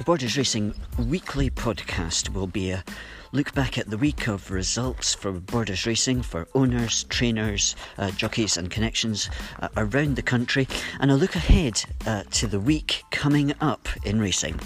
The Borders Racing weekly podcast will be a look back at the week of results for Borders Racing for owners, trainers, uh, jockeys, and connections uh, around the country, and a look ahead uh, to the week coming up in racing.